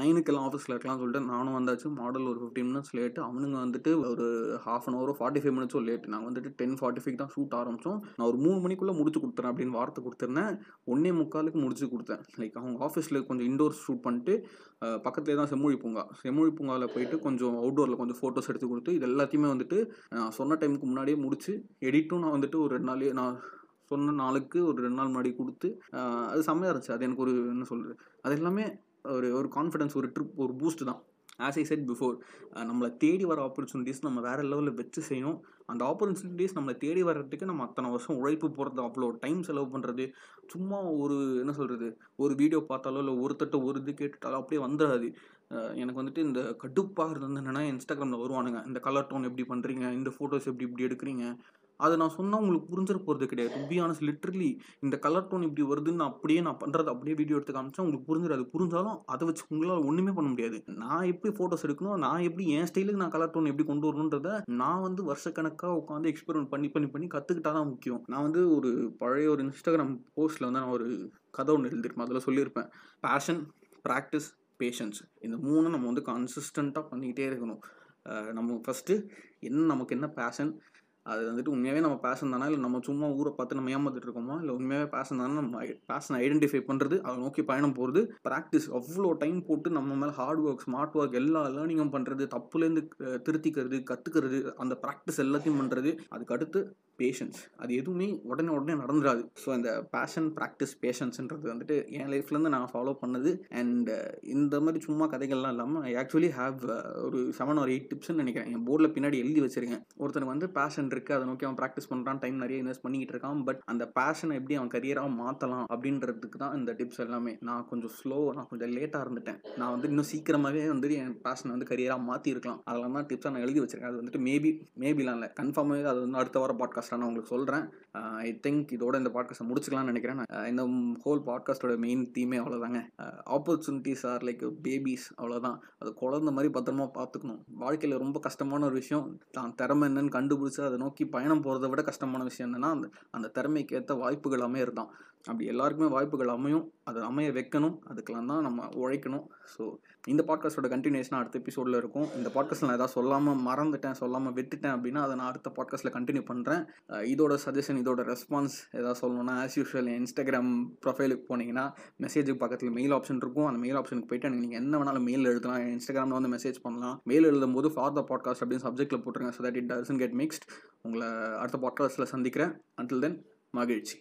Speaker 1: நைனுக்கு எல்லாம் ஆஃபீஸில் இருக்கலாம்னு சொல்லிட்டு நானும் வந்தாச்சு. மாடல் ஒரு ஃபிஃப்டீன் மினிட்ஸ் லேட்டு அவனுங்க வந்துட்டு ஒரு ஹாஃப் அன் ஹவரோ ஃபார்ட்டி ஃபைவ் மினிட்ஸோ லேட் நாங்கள் வந்துட்டு டென் ஃபார்ட்டி ஃபைவ் தான் ஷூட் ஆரம்பித்தோம் நான் ஒரு மூணு மணிக்குள்ளே முடிச்சு கொடுத்துறேன் அப்படின்னு வார்த்தை கொடுத்துருந்தேன். ஒன்றே முக்காலுக்கு முடிச்சு கொடுத்தேன். லைக் அவங்க ஆஃபீஸில் கொஞ்சம் இண்டோர் ஷூட் பண்ணிட்டு பக்கத்துலேயே தான் செம்மொழி பூங்கா. செம்மொழி பூங்காவில் போயிட்டு கொஞ்சம் அவுட்டோரில் கொஞ்சம் ஃபோட்டோஸ் எடுத்து கொடுத்து இது எல்லாத்தையுமே வந்துட்டு நான் சொன்ன டைமுக்கு முன்னாடியே முடிச்சு எடிட்டும் நான் வந்துட்டு ஒரு ரெண்டு நாளே நான் சொன்ன நாளுக்கு ஒரு ரெண்டு நாள் முன்னாடி கொடுத்து அது செம்மையாக இருந்துச்சு. அது எனக்கு ஒரு என்ன சொல்கிறது அது எல்லாமே ஒரு ஒரு கான்ஃபிடென்ஸ் ஒரு ட்ரிப் ஒரு பூஸ்ட் தான். ஆஸ் ஐ செட் பிஃபோர் நம்மளை தேடி வர ஆப்பர்ச்சுனிட்டிஸ் நம்ம வேறு லெவலில் வச்சு செய்யணும். அந்த ஆப்பர்ச்சுனிட்டிஸ் நம்மளை தேடி வர்றதுக்கு நம்ம அத்தனை வருஷம் உழைப்பு போகிறது அவ்வளோ டைம் செலவு பண்ணுறது சும்மா ஒரு என்ன சொல்கிறது ஒரு வீடியோ பார்த்தாலோ இல்லை ஒருத்தட்ட ஒரு இது கேட்டுட்டாலோ அப்படியே வந்துடாது எனக்கு வந்துட்டு இந்த கடுப்பாக இருந்தது என்னென்னா இன்ஸ்டாகிராமில் வருவானுங்க. இந்த கலர் டோன் எப்படி பண்ணுறீங்க இந்த ஃபோட்டோஸ் எப்படி இப்படி எடுக்கிறீங்க? அதை நான் சொன்னால் உங்களுக்கு புரிஞ்சிட போகிறது கிடையாது. டு பி ஆனஸ் லிட்ரலி இந்த கலர் டோன் இப்படி வருதுன்னு நான் அப்படியே நான் பண்ணுறது அப்படியே வீடியோ எடுத்து காமிச்சா உங்களுக்கு புரிஞ்சிடாது. புரிஞ்சாலும் அதை வச்சு உங்களால் ஒன்றுமே பண்ண முடியாது. நான் எப்படி ஃபோட்டோஸ் எடுக்கணும்? நான் எப்படி என் ஸ்டைலுக்கு நான் கலர் டோன் எப்படி கொண்டு வரணுன்றத நான் வந்து வருஷக்கணக்காக உட்காந்து எக்ஸ்பெரிமெண்ட் பண்ணி பண்ணி பண்ணி கற்றுக்கிட்டா தான் முக்கியம். நான் வந்து ஒரு பழைய ஒரு இன்ஸ்டாகிராம் போஸ்ட்டில் வந்து நான் ஒரு கதை ஒன்று எழுதிருப்பேன் அதில் சொல்லியிருப்பேன். பேஷன் ப்ராக்டிஸ் பேஷன்ஸ் இந்த மூணு நம்ம வந்து கன்சிஸ்டண்ட்டாக பண்ணிக்கிட்டே இருக்கணும். நம்ம ஃபஸ்ட்டு என்ன நமக்கு என்ன பேஷன் அது வந்துட்டு உண்மையாகவே நம்ம பேஷன் தானே? இல்லை நம்ம சும்மா ஊரை பார்த்து நம்ம ஏமாத்திட்டு இருக்கோமா? இல்லை உண்மையாகவே பேஷன் தானே? நம்ம பேஷனை ஐடென்டிஃபை பண்ணுறது அதை நோக்கி பயணம் போகிறது ப்ராக்டிஸ் அவ்வளோ டைம் போட்டு நம்ம மேலே ஹார்ட் ஒர்க் ஸ்மார்ட் ஒர்க் எல்லா லேர்னிங்கும் பண்ணுறது தப்புலேருந்து திருத்திக்கிறது கற்றுக்கிறது அந்த ப்ராக்டிஸ் எல்லாத்தையும் பண்ணுறது அதுக்கு அடுத்து பேஷன்ஸ் அது எதுவுமே உடனே உடனே நடந்துடாது ஸோ அந்த பேஷன் ப்ராக்டிஸ் பேஷன்ஸ்ன்றது வந்துட்டு என் லைஃப்லேருந்து நான் ஃபாலோ பண்ணது. அண்ட் இந்த மாதிரி சும்மா கதைகள்லாம் இல்லாமல் ஐ ஆக்சுவலி ஹாவ் ஒரு செவன் ஒரு எயிட் டிப்ஸ்னு நினைக்கிறேன். என் போர்டில் பின்னாடி எழுதி வச்சிருக்கேன். ஒருத்தனுக்கு வந்து பேஷன் இருக்குது அதை நோக்கி அவன் ப்ராக்டிஸ் பண்ணுறான் டைம் நிறைய இன்வெஸ்ட் பண்ணிக்கிட்டு இருக்கான். பட் அந்த பேஷனை எப்படி அவன் கரியராக மாற்றலாம் அப்படின்றதுக்கு தான் இந்த டிப்ஸ் எல்லாமே. நான் கொஞ்சம் ஸ்லோ நான் கொஞ்சம் லேட்டாக இருந்துட்டேன். நான் வந்து இன்னும் சீக்கிரமாகவே வந்து என் பேஷனை வந்து கரியராக மாற்றிருக்கலாம் அதெல்லாம் தான் டிப்ஸாக நான் எழுதி வச்சிருக்கேன். அது வந்துட்டு மேபி மேபிலாம் இல்லை. கன்ஃபார்மாகவே அது வந்து அடுத்த வாரம் பாட்காஸ்ட் பாட்காஸ்ட்டாக நான் உங்களுக்கு சொல்கிறேன் ஐ திங்க் இதோட இந்த பாட்காஸ்ட்டை முடிச்சுக்கலாம்னு நினைக்கிறேன். இந்த ஹோல் பாட்காஸ்ட்டோட மெயின் தீமே அவ்வளோதாங்க ஆப்பர்ச்சுனிட்டிஸ் ஆர் லைக் பேபிஸ் அவ்வளோதான் அது குழந்த மாதிரி பத்திரமா பார்த்துக்கணும். வாழ்க்கையில் ரொம்ப கஷ்டமான ஒரு விஷயம். தான் திறமை என்னன்னு கண்டுபிடிச்சி அதை நோக்கி பயணம் போகிறத விட கஷ்டமான விஷயம் என்னென்னா அந்த அந்த திறமைக்கு ஏற்ற வாய்ப்புகள் அமையறதான் அப்படி எல்லாருக்குமே வாய்ப்புகள் அமையும். அதை அமைய வைக்கணும். அதுக்கெல்லாம் தான் நம்ம உழைக்கணும். ஸோ இந்த பாட்காஸ்ட்டோட கண்டினியூஷனாக அடுத்த எபிசோடில் இருக்கும். இந்த பாட்காஸ்ட்டில் நான் ஏதாவது சொல்லாமல் மறந்துட்டேன் சொல்லாமல் விட்டுட்டேன் அப்படின்னா அதை நான் அடுத்த பாட்காஸ்ட்டில் கண்டினியூ பண்ணுறேன் இதோட சஜஷன் இதோட ரெஸ்பான்ஸ் ஏதாவது சொல்லணும்னா ஆஸ் யூஷுவல் இன்ஸ்டாகிராம் ப்ரொஃபைலுக்கு போனீங்கன்னா மெசேஜுக்கு பக்கத்தில் மெயில் ஆப்ஷன் இருக்கும். அந்த மெயில் ஆப்ஷனுக்கு போயிட்டு எனக்கு நீங்கள் என்ன வேணாலும் மெயில் எழுதலாம். இன்ஸ்டாகிராமில் வந்து மெசேஜ் பண்ணலாம். மெயில் எழுதும் போது ஃபார் த பாட்காஸ்ட் அப்படின்னு சப்ஜெக்ட்டில் போட்டுருங்க. So that it doesn't get mixed உங்களை அடுத்த பாட்காஸ்ட்டில் சந்திக்கிறேன். அண்டில் தென் மகிழ்ச்சி.